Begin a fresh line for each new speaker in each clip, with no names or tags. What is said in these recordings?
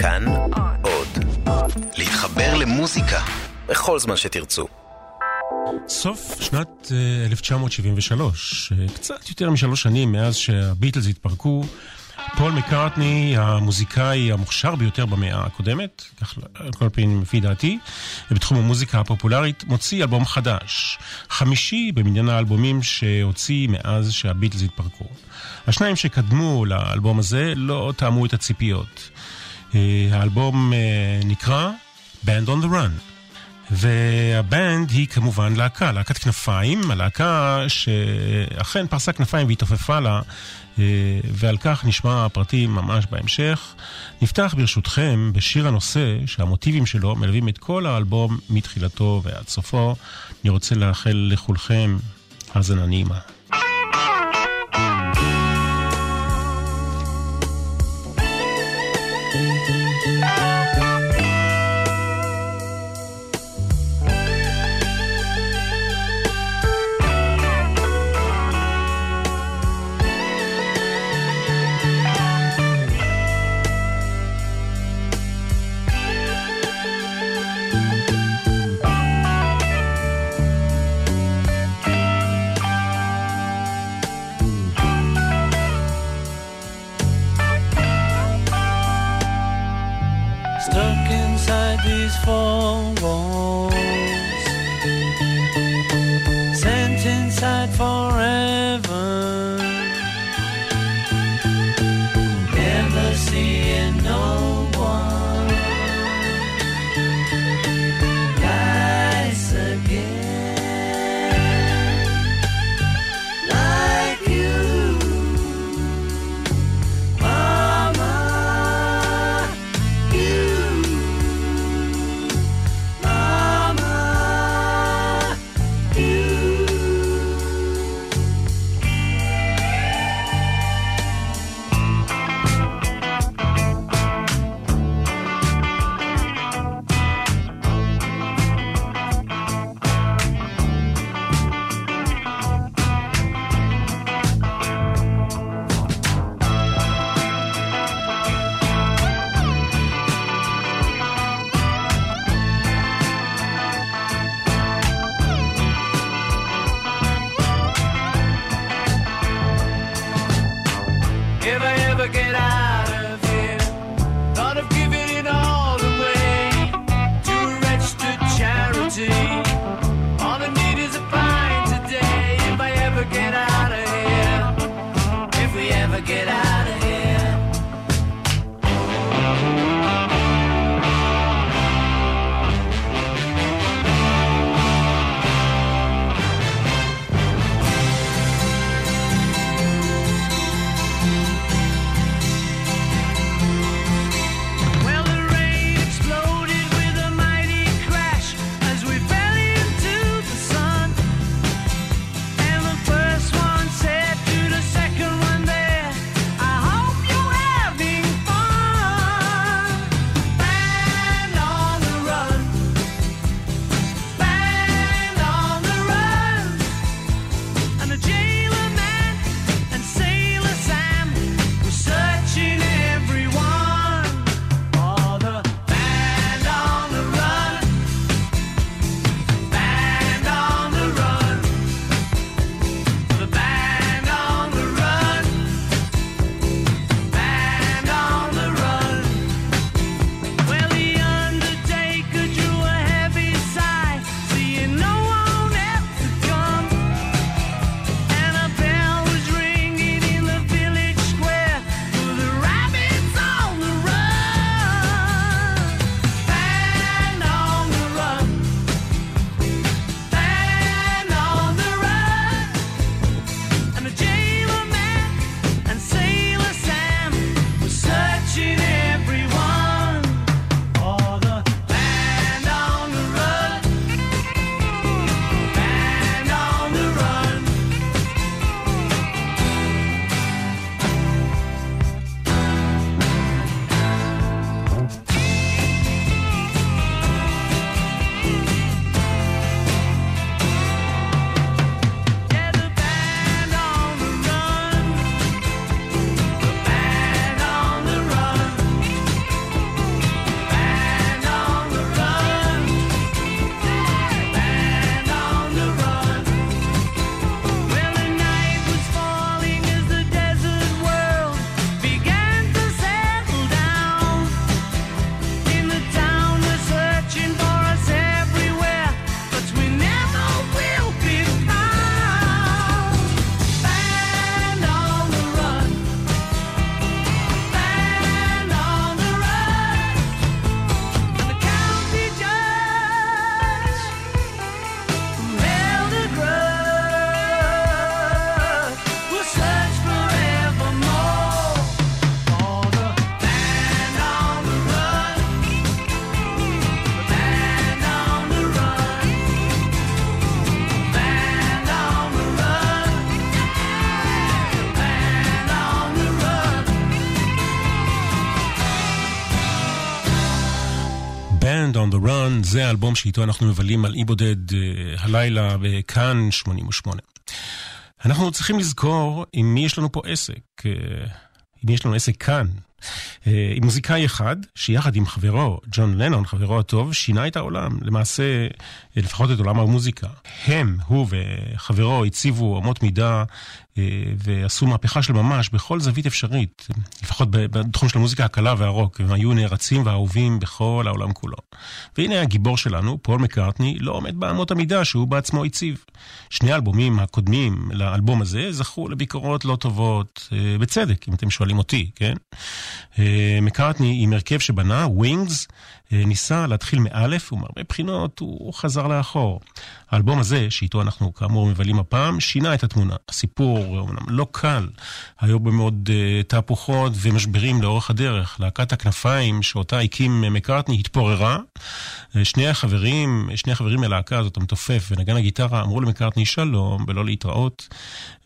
כאן עוד. להתחבר למוזיקה בכל זמן שתרצו.
סוף שנת 1973, אה, קצת יותר משלוש שנים מאז שהביטלס התפרקו, פול מקארטני, המוזיקאי המוכשר ביותר במאה הקודמת, כך על כל פנים לפי דעתי, בתחום המוזיקה הפופולרית, מוציא אלבום חדש, חמישי במניין האלבומים שהוציא מאז שהביטלס התפרקו. השניים שקדמו לאלבום הזה לא תאמו את הציפיות. אה, האלבום אה, נקרא Band on the Run. והבנד היא כמובן להקה, להקת כנפיים, הלהקה שאכן פרסה כנפיים והתעופפה לה, אה, ועל כך נשמע הפרטים ממש בהמשך. נפתח ברשותכם בשיר הנושא שהמוטיבים שלו מלווים את כל האלבום מתחילתו ועד סופו. אני רוצה לאחל לכולכם האזנה נעימה. זה האלבום שאיתו אנחנו מבלים על אי בודד uh, הלילה בכאן 88. אנחנו צריכים לזכור עם מי יש לנו פה עסק, uh, עם מי יש לנו עסק כאן. Uh, עם מוזיקאי אחד, שיחד עם חברו, ג'ון לנון, חברו הטוב, שינה את העולם. למעשה, לפחות את עולם המוזיקה. הם, הוא וחברו, הציבו אמות מידה אה, ועשו מהפכה של ממש בכל זווית אפשרית, לפחות בתחום של המוזיקה הקלה והרוק, הם היו נערצים ואהובים בכל העולם כולו. והנה הגיבור שלנו, פול מקארטני, לא עומד באמות המידה שהוא בעצמו הציב. שני האלבומים הקודמים לאלבום הזה זכו לביקורות לא טובות, אה, בצדק, אם אתם שואלים אותי, כן? אה, מקארטני עם הרכב שבנה, ווינגס, ניסה להתחיל מאלף, ומהרבה בחינות הוא חזר לאחור. האלבום הזה, שאיתו אנחנו כאמור מבלים הפעם, שינה את התמונה. הסיפור אומנם לא קל, היו בו מאוד אה, תהפוכות ומשברים לאורך הדרך. להקת הכנפיים שאותה הקים מקארטני התפוררה. אה, שני החברים, שני החברים מהלהקה הזאת, המתופף ונגן הגיטרה, אמרו למקארטני שלום ולא להתראות,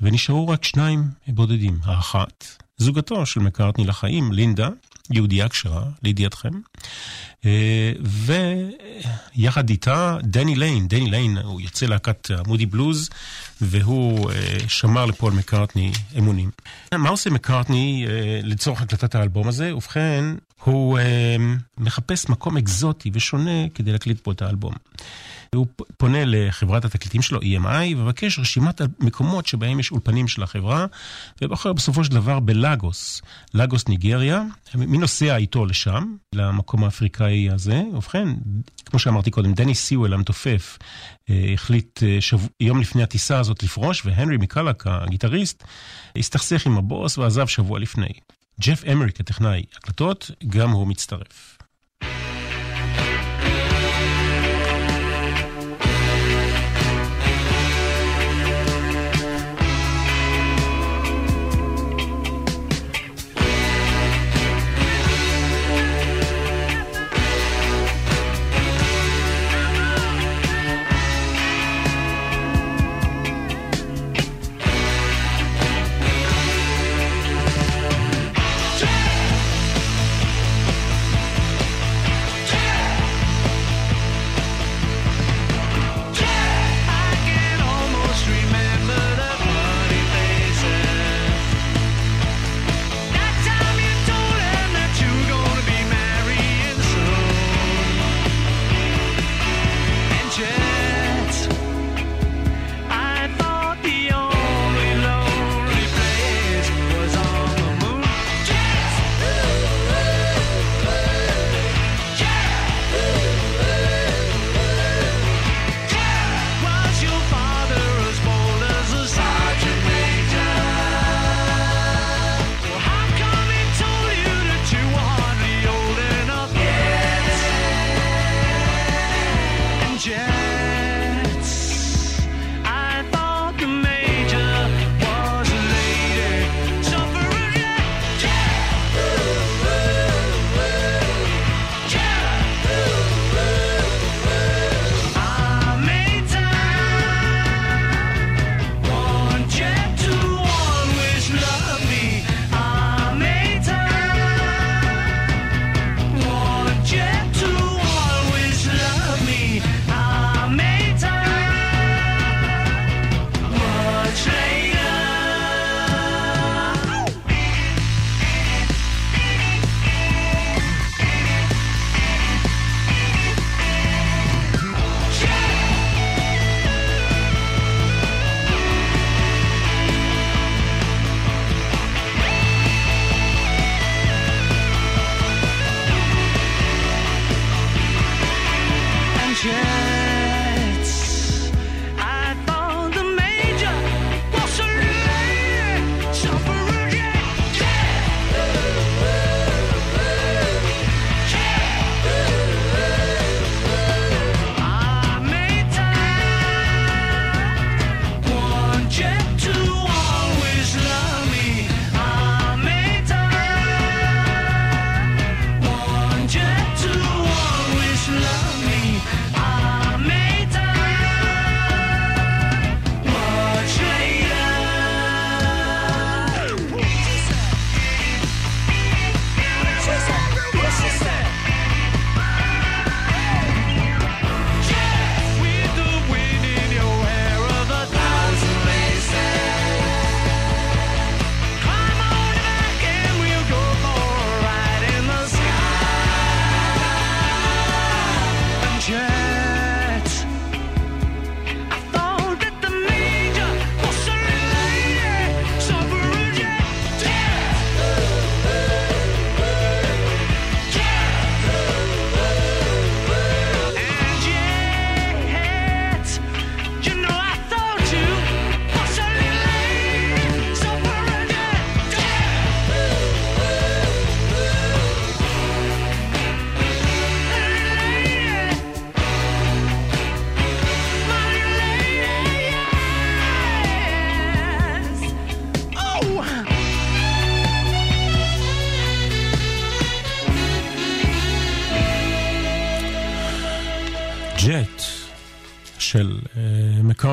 ונשארו רק שניים בודדים. האחת, זוגתו של מקארטני לחיים, לינדה, יהודייה כשרה, לידיעתכם. אה, ויחד איתה דני ליין, דני ליין הוא יוצא להקת מודי בלוז, והוא אה, שמר לפול מקארטני אמונים. מה עושה מקארטני אה, לצורך הקלטת האלבום הזה? ובכן, הוא מחפש מקום אקזוטי ושונה כדי להקליט פה את האלבום. הוא פונה לחברת התקליטים שלו, EMI, ומבקש רשימת מקומות שבהם יש אולפנים של החברה, ובוחר בסופו של דבר בלאגוס, לאגוס ניגריה. מי נוסע איתו לשם, למקום האפריקאי הזה? ובכן, כמו שאמרתי קודם, דני סיואל המתופף אה, החליט אה, שב... יום לפני הטיסה הזאת לפרוש, והנרי מקלק, הגיטריסט, הסתכסך עם הבוס ועזב שבוע לפני. ג'ף אמריק, הטכנאי הקלטות, גם הוא מצטרף.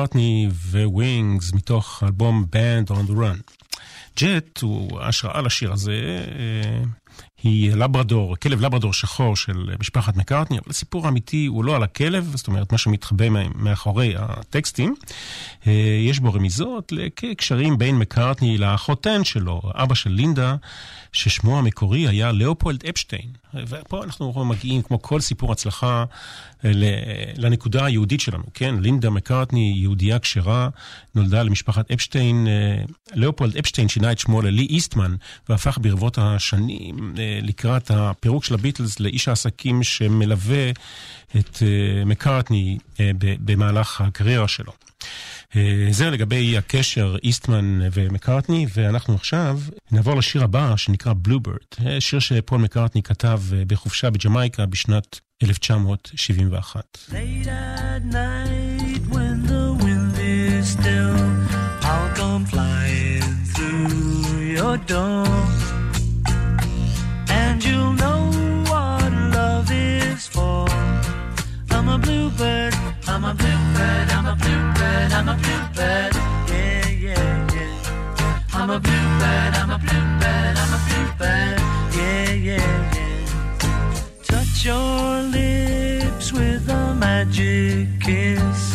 מקארטני ווינגס מתוך אלבום Band on the Run. Jet הוא השראה לשיר הזה. היא לברדור, כלב לברדור שחור של משפחת מקארטני, אבל הסיפור האמיתי הוא לא על הכלב, זאת אומרת, מה שמתחבא מאחורי הטקסטים. אה, יש בו רמיזות לקשרים בין מקארטני לחותן שלו, אבא של לינדה, ששמו המקורי היה ליאופולד אפשטיין. ופה אנחנו מגיעים, כמו כל סיפור הצלחה, אה, לנקודה היהודית שלנו, כן? לינדה מקארטני, יהודייה כשרה, נולדה למשפחת אפשטיין. אה, לאופולד אפשטיין שינה את שמו ללי איסטמן, והפך ברבות השנים לקראת הפירוק של הביטלס לאיש העסקים שמלווה את מקארטני במהלך הקריירה שלו. אה, זה לגבי הקשר איסטמן ומקארטני, ואנחנו עכשיו נעבור לשיר הבא שנקרא בלוברד, אה, שיר שפול מקארטני כתב אה, בחופשה בג'מייקה בשנת 1971. And you'll know what love is for. I'm a bluebird, I'm a bluebird, I'm a bluebird, I'm a bluebird. Yeah, yeah, yeah. I'm a bluebird, I'm a bluebird, I'm a bluebird. Yeah, yeah, yeah. Touch your lips with a magic kiss,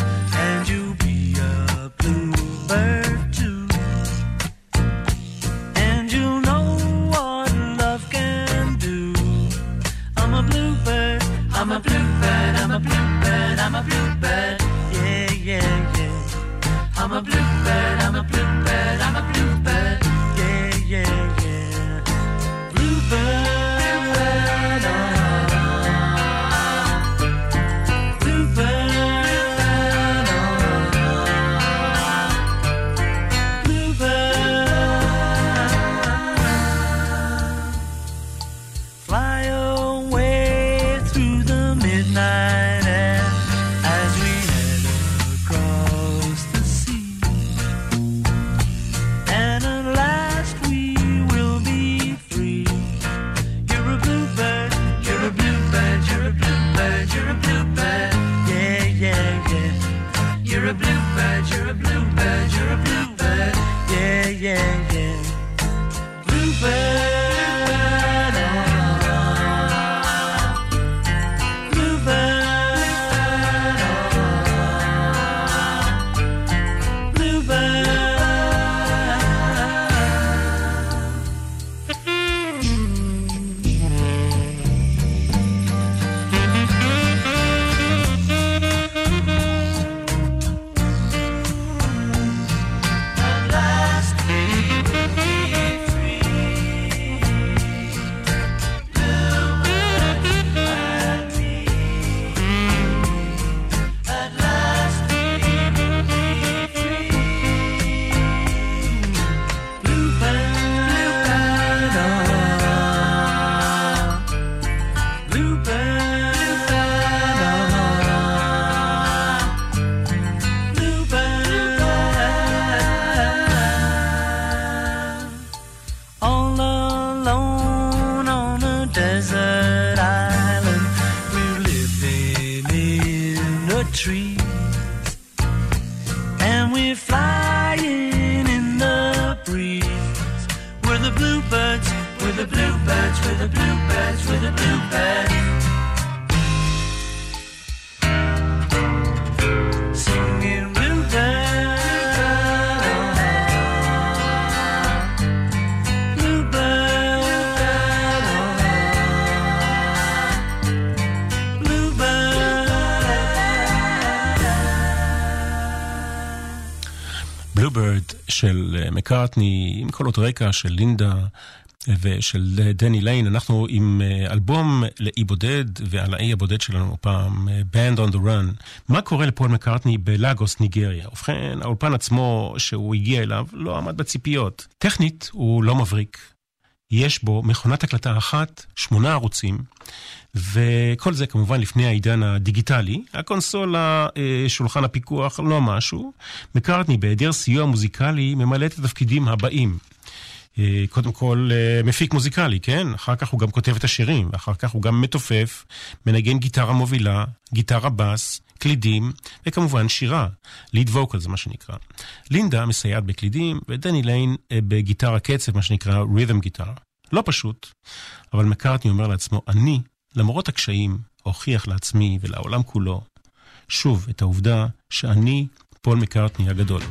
מקארטני, עם קולות רקע של לינדה ושל דני ליין. אנחנו עם אה, אלבום לאי בודד, ועל האי הבודד שלנו פעם, אה, Band on the Run. מה קורה לפול מקארטני בלאגוס, ניגריה? ובכן, האולפן עצמו, שהוא הגיע אליו, לא עמד בציפיות. טכנית, הוא לא מבריק. יש בו מכונת הקלטה אחת, שמונה ערוצים, וכל זה כמובן לפני העידן הדיגיטלי. הקונסולה, אה, שולחן הפיקוח, לא משהו. מקארטני, בהיעדר סיוע מוזיקלי, ממלא את התפקידים הבאים. אה, קודם כל אה, מפיק מוזיקלי, כן? אחר כך הוא גם כותב את השירים, ואחר כך הוא גם מתופף, מנגן גיטרה מובילה, גיטרה בס, קלידים, וכמובן שירה, ליד ווקל זה מה שנקרא. לינדה מסייעת בקלידים, ודני ליין בגיטרה קצב, מה שנקרא רית'ם גיטרה. לא פשוט, אבל מקארטני אומר לעצמו, אני, למרות הקשיים, אוכיח לעצמי ולעולם כולו, שוב, את העובדה שאני פול מקארטני הגדול.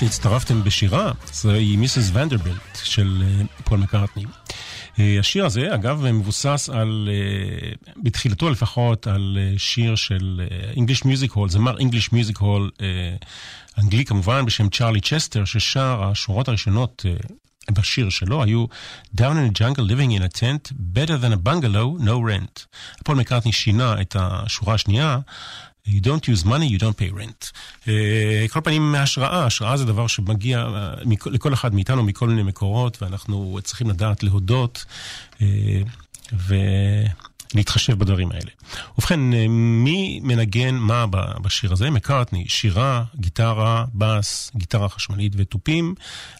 שהצטרפתם בשירה, זוהי Mrs. Vandebilt של אה, פול מקארטני. אה, השיר הזה, אגב, מבוסס על, אה, בתחילתו לפחות, על שיר של English Music Hall, זמר English Music Hall, אנגלי כמובן, בשם צ'ארלי צ'סטר, ששר השורות הראשונות
בשיר שלו היו Down in the jungle living in a tent, better than a bungalow, no rent. פול מקארטני שינה את השורה השנייה, You don't use money, you don't pay rent. Uh, כל פנים מהשראה, השראה זה דבר שמגיע uh, לכל אחד מאיתנו מכל מיני מקורות, ואנחנו צריכים לדעת להודות. Uh, ו... להתחשב בדברים האלה. ובכן, אה, מי מנגן מה בשיר הזה? מקארטני, שירה, גיטרה, בס, גיטרה חשמלית ותופים,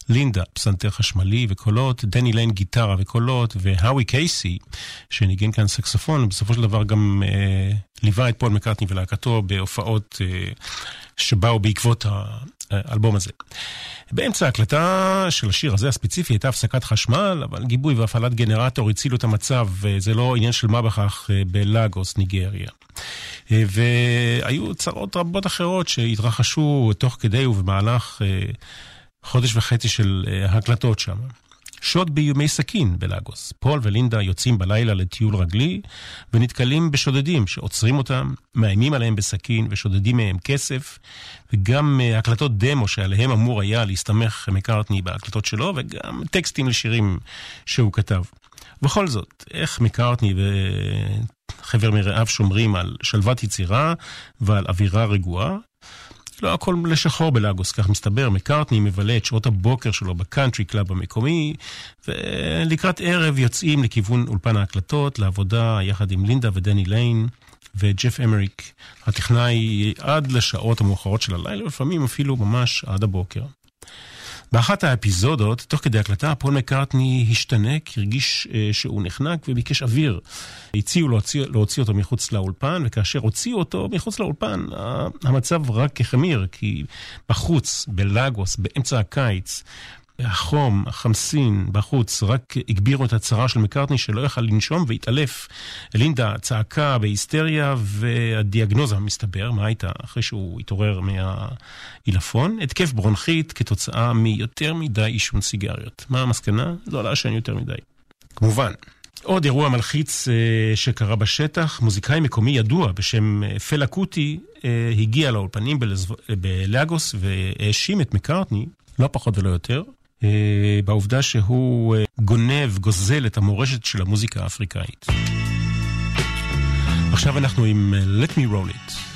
לינדה, פסנתר חשמלי וקולות, דני ליין גיטרה וקולות, והאווי קייסי, שניגן כאן סקסופון, בסופו של דבר גם אה, ליווה את פול מקארטני ולהקתו בהופעות אה, שבאו בעקבות האלבום הזה. באמצע ההקלטה של השיר הזה הספציפי הייתה הפסקת חשמל, אבל גיבוי והפעלת גנרטור הצילו את המצב, וזה לא עניין של מה בכך אה, בלאגוס, ניגריה. אה, והיו צרות רבות אחרות שהתרחשו תוך כדי ובמהלך אה, חודש וחצי של הקלטות שם. שוד באיומי סכין בלאגוס. פול ולינדה יוצאים בלילה לטיול רגלי ונתקלים בשודדים שעוצרים אותם, מאיימים עליהם בסכין ושודדים מהם כסף, וגם אה, הקלטות דמו שעליהם אמור היה להסתמך מקארטני בהקלטות שלו, וגם טקסטים לשירים שהוא כתב. בכל זאת, איך מקארטני וחבר מרעיו שומרים על שלוות יצירה ועל אווירה רגועה, לא הכל שחור בלאגוס, כך מסתבר. מקארטני מבלה את שעות הבוקר שלו בקאנטרי קלאב המקומי, ולקראת ערב יוצאים לכיוון אולפן ההקלטות, לעבודה יחד עם לינדה ודני ליין. וג'ף אמריק, הטכנאי, עד לשעות המאוחרות של הלילה, לפעמים אפילו ממש עד הבוקר. באחת האפיזודות, תוך כדי הקלטה, פול מקארטני השתנק, כי הרגיש אה, שהוא נחנק וביקש אוויר. הציעו להוציא, להוציא אותו מחוץ לאולפן, וכאשר הוציאו אותו מחוץ לאולפן, המצב רק החמיר, כי בחוץ, בלאגוס, באמצע הקיץ, החום, החמסין בחוץ, רק הגבירו את הצרה של מקארטני שלא יכל לנשום והתעלף. לינדה צעקה בהיסטריה, והדיאגנוזה, מסתבר, מה הייתה? אחרי שהוא התעורר מהעילפון, התקף ברונכית כתוצאה מיותר מדי עישון סיגריות. מה המסקנה? לא לעשן יותר מדי. כמובן. עוד אירוע מלחיץ אה, שקרה בשטח, מוזיקאי מקומי ידוע בשם אה, פלה קוטי אה, הגיע לאולפנים בלאגוס והאשים את מקארטני, לא פחות ולא יותר, בעובדה שהוא אה, גונב, גוזל את המורשת של המוזיקה האפריקאית. עכשיו אנחנו עם אה, Let Me Roll It.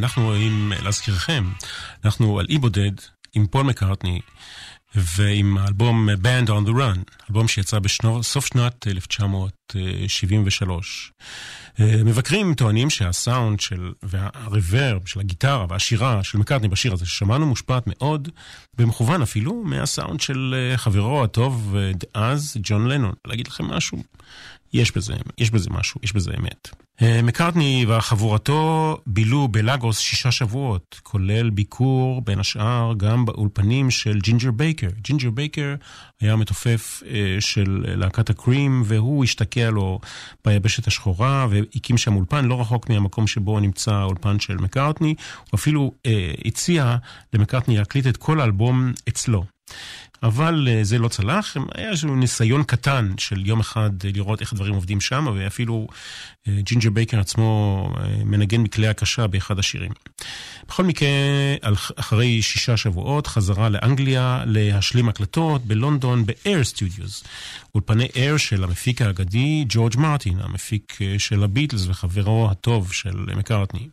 אנחנו רואים, להזכירכם, אנחנו על אי בודד עם פול מקארטני ועם האלבום Band on the Run, אלבום שיצא בסוף שנת 1973. אה, מבקרים טוענים שהסאונד של, והריברב של הגיטרה והשירה של מקארטני בשיר הזה ששמענו מושפעת מאוד, במכוון אפילו, מהסאונד של אה, חברו הטוב אה, דאז, ג'ון לנון. להגיד לכם משהו? יש בזה, יש בזה משהו, יש בזה אמת. אה, מקארטני וחבורתו בילו בלאגוס שישה שבועות, כולל ביקור בין השאר גם באולפנים של ג'ינג'ר בייקר. ג'ינג'ר בייקר היה מתופף אה, של להקת הקרים, והוא השתקע לו ביבשת השחורה והקים שם אולפן לא רחוק מהמקום שבו נמצא האולפן של מקארטני. הוא אפילו אה, הציע למקארטני להקליט את כל האלבום אצלו. אבל אה, זה לא צלח, היה איזשהו ניסיון קטן של יום אחד אה, לראות איך הדברים עובדים שם, ואפילו ג'ינג'ר בייקר עצמו מנגן בכלי הקשה באחד השירים. בכל מקרה, אחרי שישה שבועות, חזרה לאנגליה להשלים הקלטות בלונדון ב-Air Studios. אולפני Air של המפיק האגדי ג'ורג' מרטין, המפיק של הביטלס וחברו הטוב של מקארטני.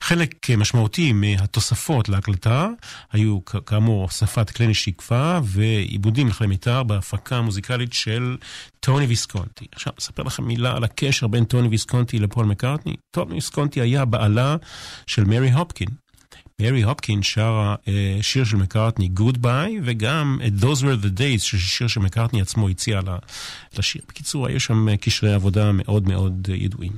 חלק משמעותי מהתוספות להקלטה היו כאמור הוספת כלי נשיפה ועיבודים לכלי מיתר בהפקה המוזיקלית של טוני ויסקונטי. עכשיו, אספר לכם מילה על הקשר בין טוני ויסקונטי לפול מקארטני. טוני ויסקונטי היה בעלה של מרי הופקין. מרי הופקין שרה אה, שיר של מקארטני, Good Bye, וגם את Those Were the Days, שיר שמקארטני עצמו הציע לשיר. בקיצור, היו שם קשרי עבודה מאוד מאוד ידועים.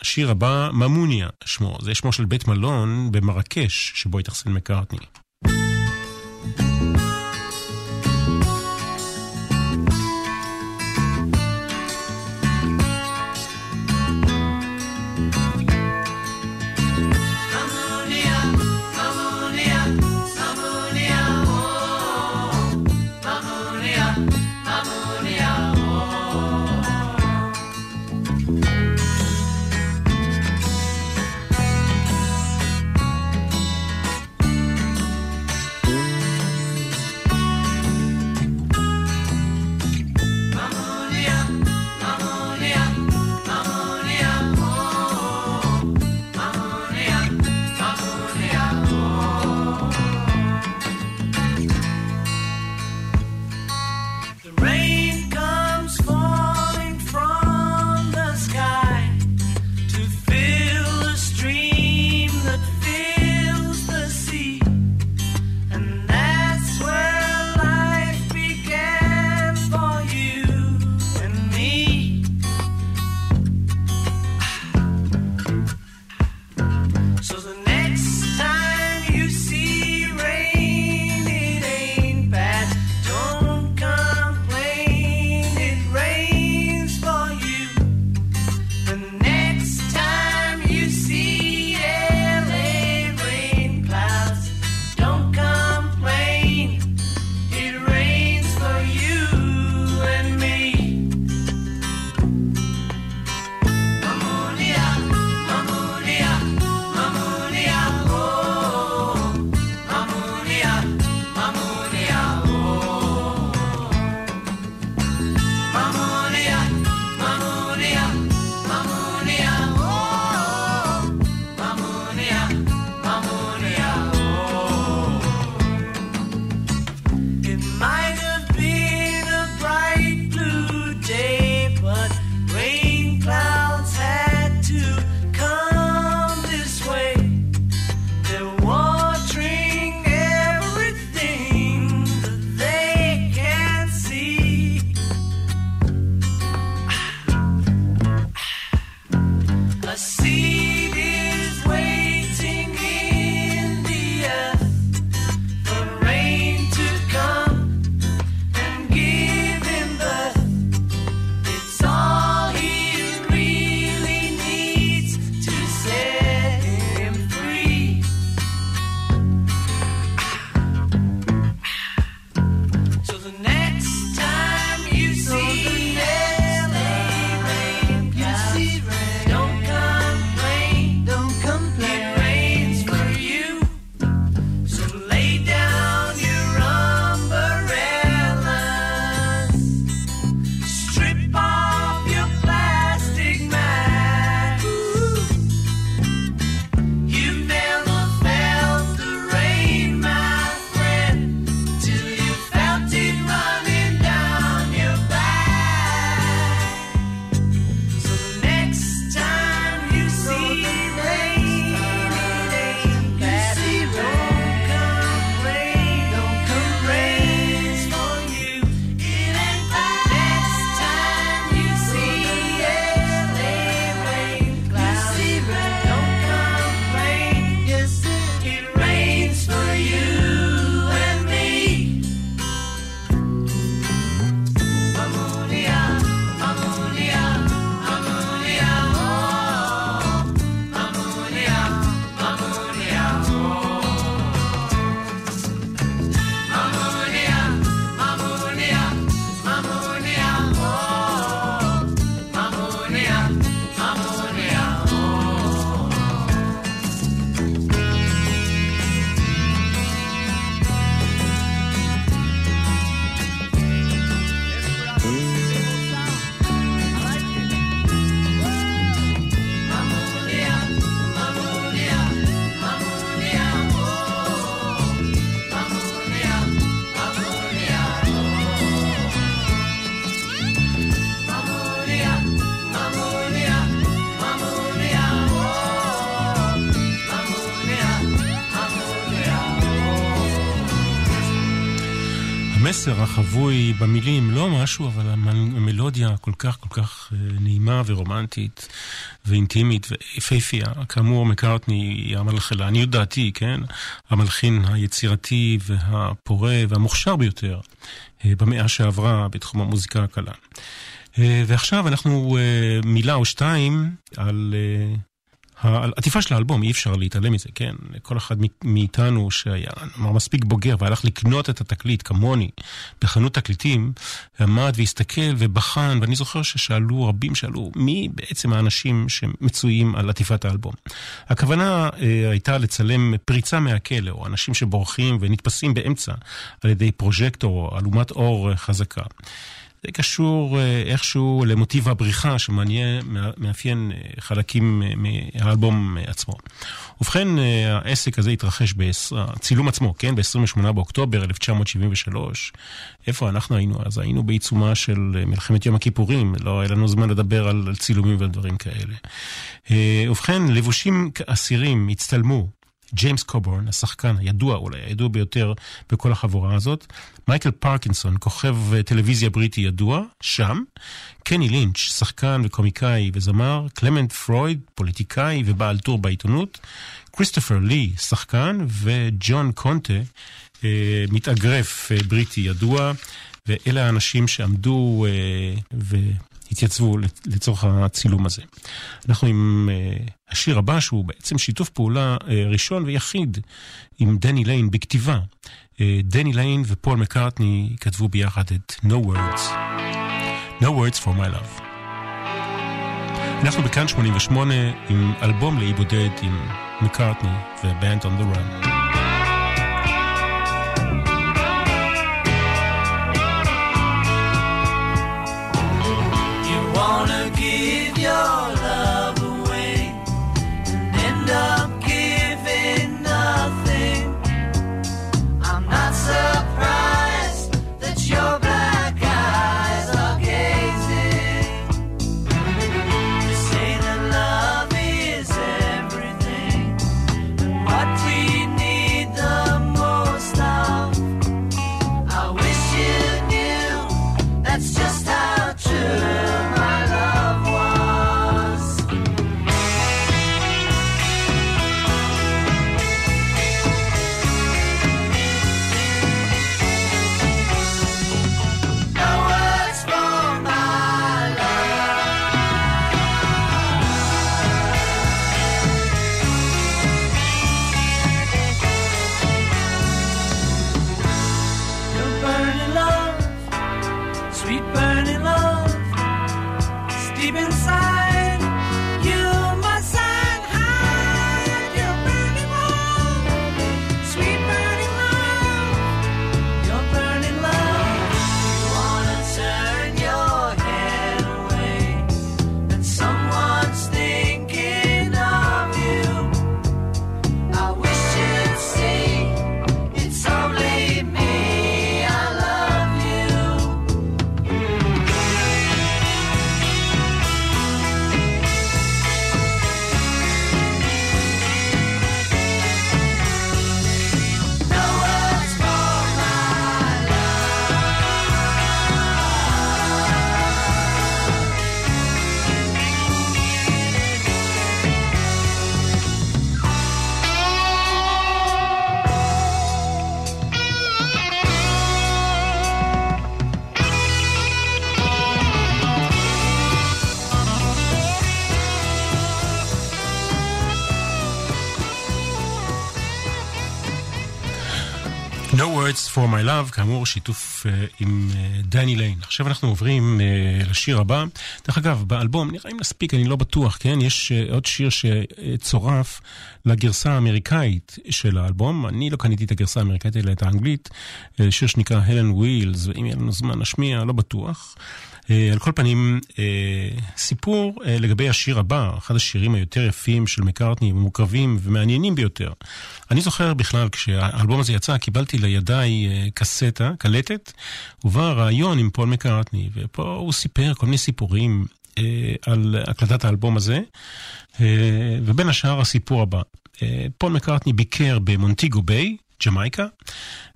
השיר הבא, ממוניה שמו, זה שמו של בית מלון במרקש, שבו התאכסן מקארטני. החבוי במילים, לא משהו, אבל המלודיה כל כך כל כך אה, נעימה ורומנטית ואינטימית ויפהפייה. כאמור, מקארטני, המלחין, לעניות דעתי, כן? המלחין היצירתי והפורה והמוכשר ביותר אה, במאה שעברה בתחום המוזיקה הקלה. אה, ועכשיו אנחנו מילה או שתיים על העטיפה של האלבום, אי אפשר להתעלם מזה, כן? כל אחד מאיתנו שהיה מספיק בוגר והלך לקנות את התקליט, כמוני, בחנות תקליטים, עמד והסתכל ובחן, ואני זוכר ששאלו, רבים שאלו, מי בעצם האנשים שמצויים על עטיפת האלבום. הכוונה אה, הייתה לצלם פריצה מהכלא, או אנשים שבורחים ונתפסים באמצע על ידי פרוז'קטור או אלומת אור חזקה. זה קשור אה, איכשהו למוטיב הבריחה שמאפיין אה, חלקים אה, מהאלבום עצמו. ובכן, העסק הזה התרחש, הצילום עצמו, כן, ב-28 באוקטובר 1973. איפה אנחנו היינו אז? היינו בעיצומה של מלחמת יום הכיפורים, לא היה לנו זמן לדבר על צילומים ודברים כאלה. ובכן, לבושים כאסירים הצטלמו ג'יימס קובורן, השחקן הידוע, אולי הידוע ביותר בכל החבורה הזאת, מייקל פרקינסון, כוכב אה, טלוויזיה בריטי ידוע, שם, קני לינץ', שחקן וקומיקאי וזמר, קלמנט פרויד, פוליטיקאי ובעל טור בעיתונות, כריסטופר לי, שחקן, וג'ון קונטה, אה, מתאגרף אה, בריטי ידוע, ואלה האנשים שעמדו ו... התייצבו לצורך הצילום הזה. אנחנו עם אה, השיר הבא, שהוא בעצם שיתוף פעולה אה, ראשון ויחיד עם דני ליין בכתיבה. אה, דני ליין ופול מקארטני כתבו ביחד את No Words. No Words for My Love. אנחנו בכאן 88 עם אלבום לאי בודד עם מקארטני ו-Band on the Run. כאמור שיתוף uh, עם uh, דני ליין. עכשיו אנחנו עוברים uh, לשיר הבא. דרך אגב, באלבום, נראה אם נספיק, אני לא בטוח, כן? יש עוד שיר שצורף לגרסה האמריקאית של האלבום. אני לא קניתי את הגרסה האמריקאית, אלא את האנגלית. שיר שנקרא הלן ווילס, ואם יהיה לנו זמן נשמיע, לא בטוח. על כל פנים, סיפור לגבי השיר הבא, אחד השירים היותר יפים של מקארטני, מוקרבים ומעניינים ביותר. אני זוכר בכלל, כשהאלבום הזה יצא, קיבלתי לידיי קסטה, קלטת, ובה ריאיון עם פול מקארטני, ופה הוא סיפר כל מיני סיפורים אה, על הקלטת האלבום הזה, אה, ובין השאר הסיפור הבא. אה, פול מקארטני ביקר במונטיגו ביי, ג'מייקה,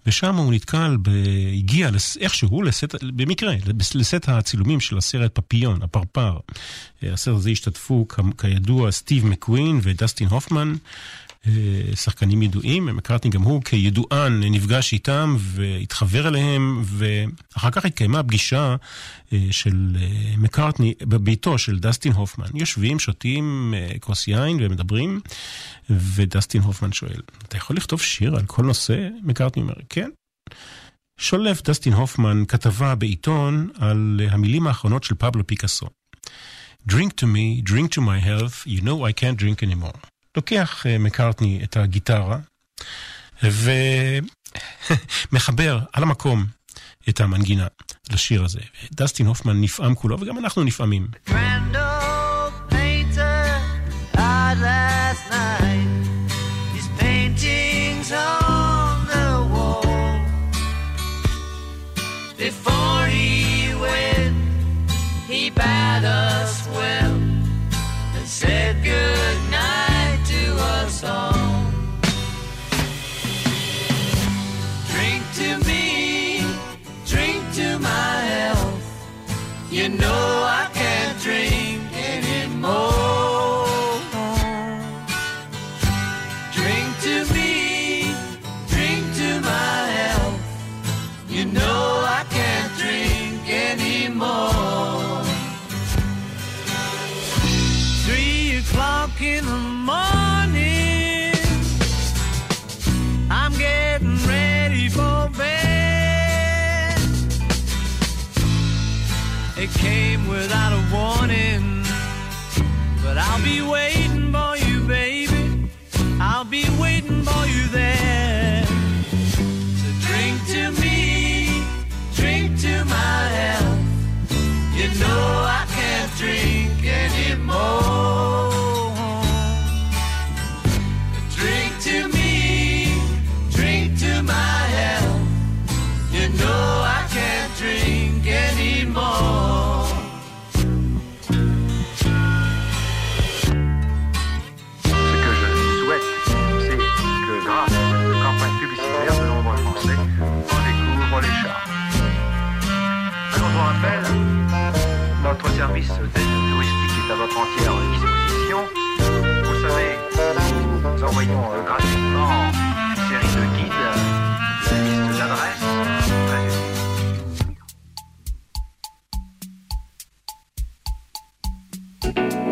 ושם הוא נתקל, ב... הגיע לס... איכשהו, לסט... במקרה, לסט הצילומים של הסרט פפיון, הפרפר. בסרט הזה השתתפו כ... כידוע סטיב מקווין ודסטין הופמן. אה, שחקנים ידועים, מקארטני גם הוא כידוען נפגש איתם והתחבר אליהם, ואחר כך התקיימה פגישה אה, של אה, מקארטני בביתו של דסטין הופמן. יושבים, שותים כוס יין ומדברים, ודסטין הופמן שואל, אתה יכול לכתוב שיר על כל נושא? מקארטני אומר, כן. שולף דסטין הופמן כתבה בעיתון על המילים האחרונות של פבלו פיקאסו. Drink to me, drink to my health, you know I can't drink anymore. לוקח אה, מקארטני את הגיטרה ומחבר על המקום את המנגינה לשיר הזה. דסטין הופמן נפעם כולו, וגם אנחנו נפעמים. Before you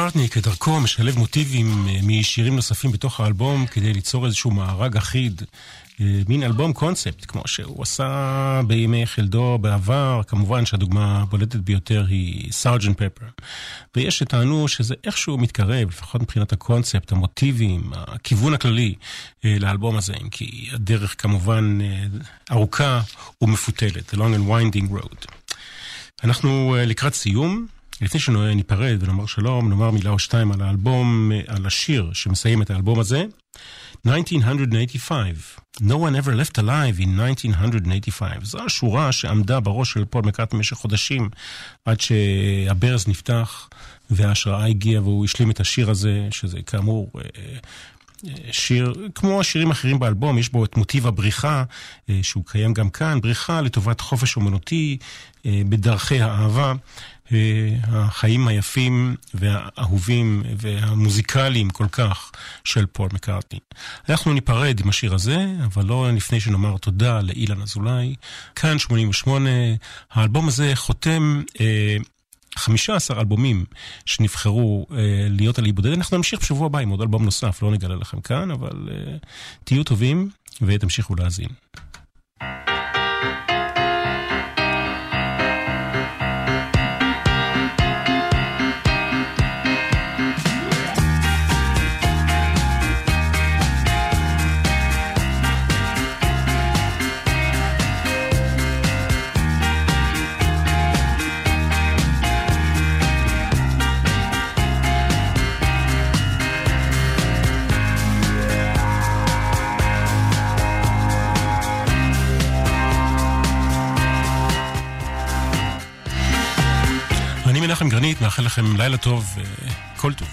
מקארטני כדרכו משלב מוטיבים אה, משירים נוספים בתוך האלבום כדי ליצור איזשהו מארג אחיד, אה, מין אלבום קונספט, כמו שהוא עשה בימי חלדו בעבר, כמובן שהדוגמה הבולטת ביותר היא סארג'נט פפר. ויש שטענו שזה איכשהו מתקרב, לפחות מבחינת הקונספט, המוטיבים, הכיוון הכללי אה, לאלבום הזה, אם כי הדרך כמובן ארוכה ומפותלת, The Long and Winding Road. אנחנו לקראת סיום. לפני שניפרד ונאמר שלום, נאמר מילה או שתיים על האלבום, אה, על השיר שמסיים את האלבום הזה. 1985, No one ever left alive in 1985. זו השורה שעמדה בראש של פול מקארט במשך חודשים, עד שהברז נפתח וההשראה הגיעה והוא השלים את השיר הזה, שזה כאמור... אה, שיר, כמו השירים האחרים באלבום, יש בו את מוטיב הבריחה, אה, שהוא קיים גם כאן, בריחה לטובת חופש אומנותי אה, בדרכי האהבה. אה, החיים היפים והאהובים והמוזיקליים כל כך של פול מקארטני. אנחנו ניפרד עם השיר הזה, אבל לא לפני שנאמר תודה לאילן אזולאי. כאן 88, האלבום הזה חותם... אה, 15 אלבומים שנבחרו אה, להיות על אי בודד. אנחנו נמשיך בשבוע הבא עם עוד אלבום נוסף, לא נגלה לכם כאן, אבל אה, תהיו טובים ותמשיכו להאזין. אני מנחם מאחל לכם לילה טוב וכל טוב.